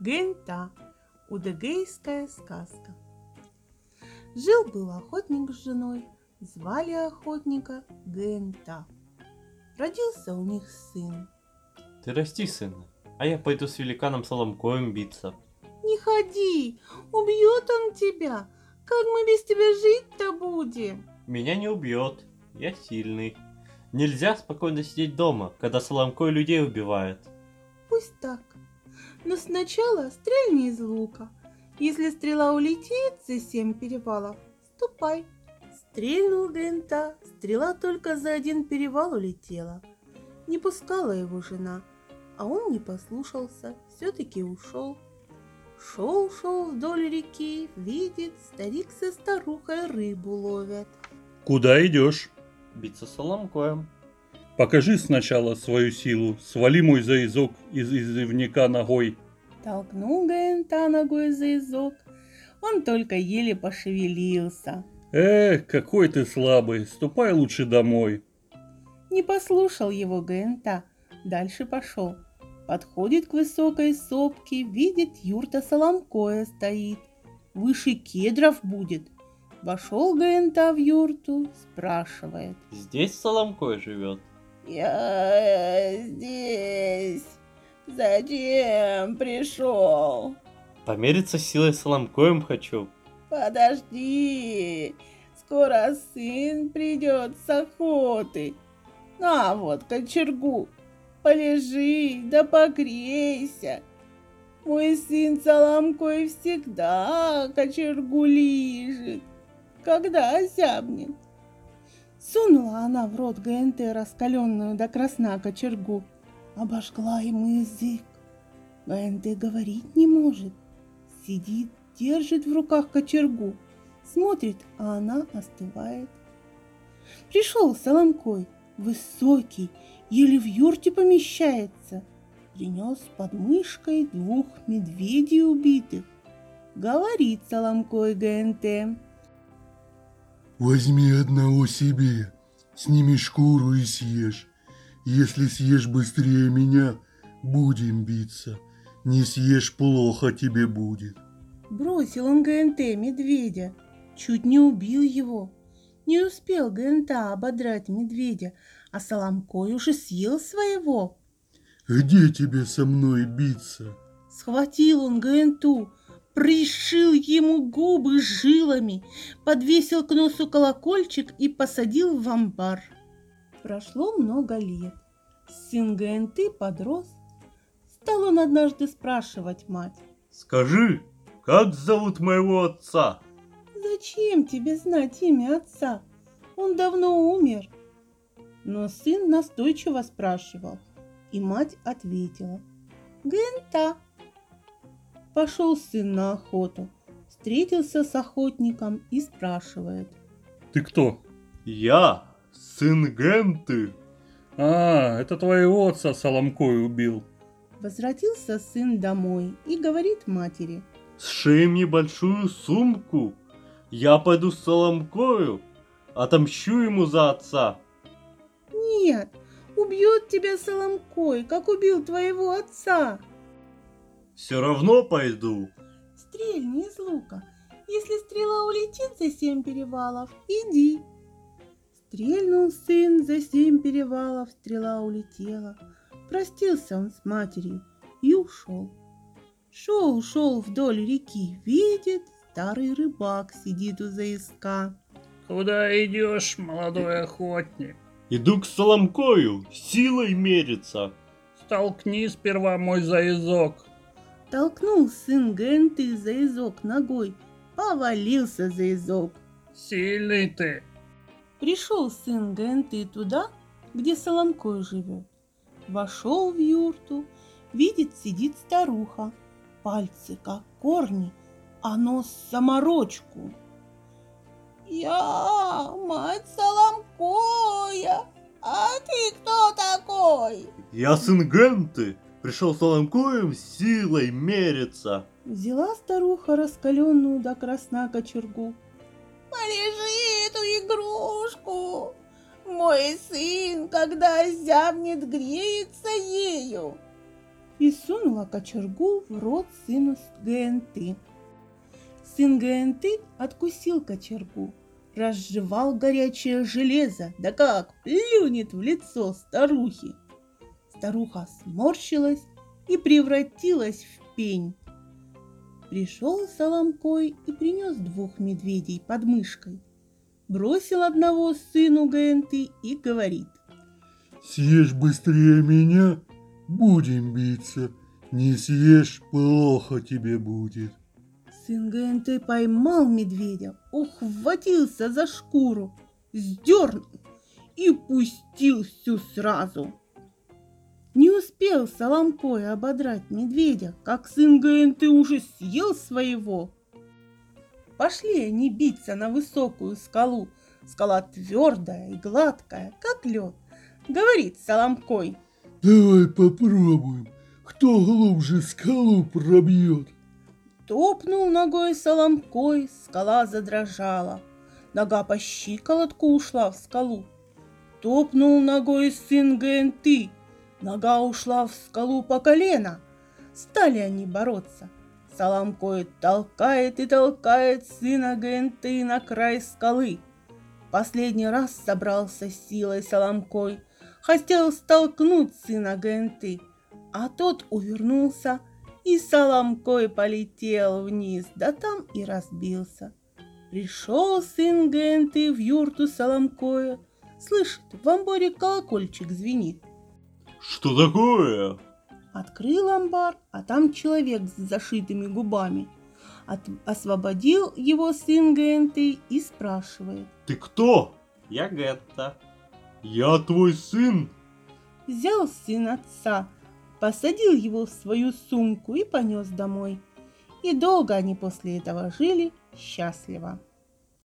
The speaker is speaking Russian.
Гента. Удыгейская сказка. Жил-был охотник с женой, звали охотника Гента. Родился у них сын. Ты расти, сына, а я пойду с великаном Соломкоем биться. Не ходи, убьет он тебя. Как мы без тебя жить-то будем? Меня не убьет, я сильный. Нельзя спокойно сидеть дома, когда Соломкой людей убивает. Пусть так. Но сначала стрельни из лука. Если стрела улетит за семь перевалов, ступай. Стрельнул Гента, стрела только за один перевал улетела. Не пускала его жена, а он не послушался, все-таки ушел. Шел-шел вдоль реки, видит, старик со старухой рыбу ловят. Куда идешь? Биться Соломкоем. Покажи сначала свою силу, свали мой заязок из изывника ногой. Толкнул Гента ногой за язок, он только еле пошевелился. Эх, какой ты слабый, ступай лучше домой. Не послушал его Гента, дальше пошел. Подходит к высокой сопке, видит, юрта Соломкоя стоит. Выше кедров будет. Вошел Гента в юрту, спрашивает. Здесь Соломкой живет. Я здесь. Зачем пришел? Помериться силой с Соломкоем хочу. Подожди, скоро сын придет с охоты. На вот кочергу, полежи да погрейся. Мой сын Соломкой всегда кочергу лижет, когда озябнет. Сунула она в рот ГНТ раскаленную до красна кочергу, обожгла ему язык. ГНТ говорить не может, сидит, держит в руках кочергу, смотрит, а она остывает. Пришел Соломкой, высокий, еле в юрте помещается, принес под мышкой двух медведей убитых. Говорит Соломкой ГНТ. Возьми одного себе, сними шкуру и съешь. Если съешь быстрее меня, будем биться. Не съешь, плохо тебе будет. Бросил он ГНТ медведя, чуть не убил его. Не успел ГНТ ободрать медведя, а Соломкой уже съел своего. Где тебе со мной биться? Схватил он ГНТу, пришил ему губы жилами, подвесил к носу колокольчик и посадил в амбар. Прошло много лет. Сын ГНТ подрос. Стал он однажды спрашивать мать. Скажи, как зовут моего отца? Зачем тебе знать имя отца? Он давно умер. Но сын настойчиво спрашивал, и мать ответила. Гента. Пошел сын на охоту, встретился с охотником и спрашивает. Ты кто? Я, сын Генты. А, это твоего отца Соломкой убил. Возвратился сын домой и говорит матери. Сшей мне большую сумку. Я пойду с Соломкою, отомщу ему за отца. Нет, убьет тебя Соломкой, как убил твоего отца. Все равно пойду. Стрельни из лука. Если стрела улетит за семь перевалов, иди. Стрельнул сын за семь перевалов, стрела улетела. Простился он с матерью и ушел. Шел, шел вдоль реки, видит, старый рыбак сидит у заиска. Куда идешь, молодой охотник? Иду к Соломкою, силой мериться. Столкни сперва мой заязок. Толкнул сын Генты за язок ногой, повалился за язок. Сильный ты. Пришел сын Генты туда, где Соломкой живет. Вошел в юрту, видит, сидит старуха. Пальцы, как корни, а нос саморочку. Я мать Соломкоя, а ты кто такой? Я сын Генты. Пришел с Соломкоем силой мериться. Взяла старуха раскаленную до красна кочергу. Полежи эту игрушку. Мой сын, когда зябнет, греется ею. и сунула кочергу в рот сыну ГНТ. Сын ГНТ откусил кочергу, разжевал горячее железо, да как плюнет в лицо старухи. Старуха сморщилась и превратилась в пень. Пришел Соломкой и принес двух медведей под мышкой. Бросил одного сыну ГНТ и говорит. Съешь быстрее меня, будем биться. Не съешь, плохо тебе будет. Сын ГНТ поймал медведя, ухватился за шкуру, сдернул и пустил всю сразу. Не успел Соломкой ободрать медведя, как сын ГНТ уже съел своего. Пошли они биться на высокую скалу. Скала твердая и гладкая, как лед. Говорит Соломкой. Давай попробуем, кто глубже скалу пробьет. Топнул ногой Соломкой, скала задрожала. Нога по щиколотку ушла в скалу. Топнул ногой сын ГНТ, нога ушла в скалу по колено. Стали они бороться. Соломкой толкает и толкает сына ГНТ на край скалы. Последний раз собрался силой Соломкой, хотел столкнуть сына ГНТ, а тот увернулся и Соломкой полетел вниз, да там и разбился. Пришел сын ГНТ в юрту Соломкоя, слышит, в амбаре колокольчик звенит. Что такое? Открыл амбар, а там человек с зашитыми губами. От... Освободил его сын ГНТ и спрашивает. Ты кто? Я Гетта. Я твой сын. Взял сын отца, посадил его в свою сумку и понес домой. И долго они после этого жили счастливо.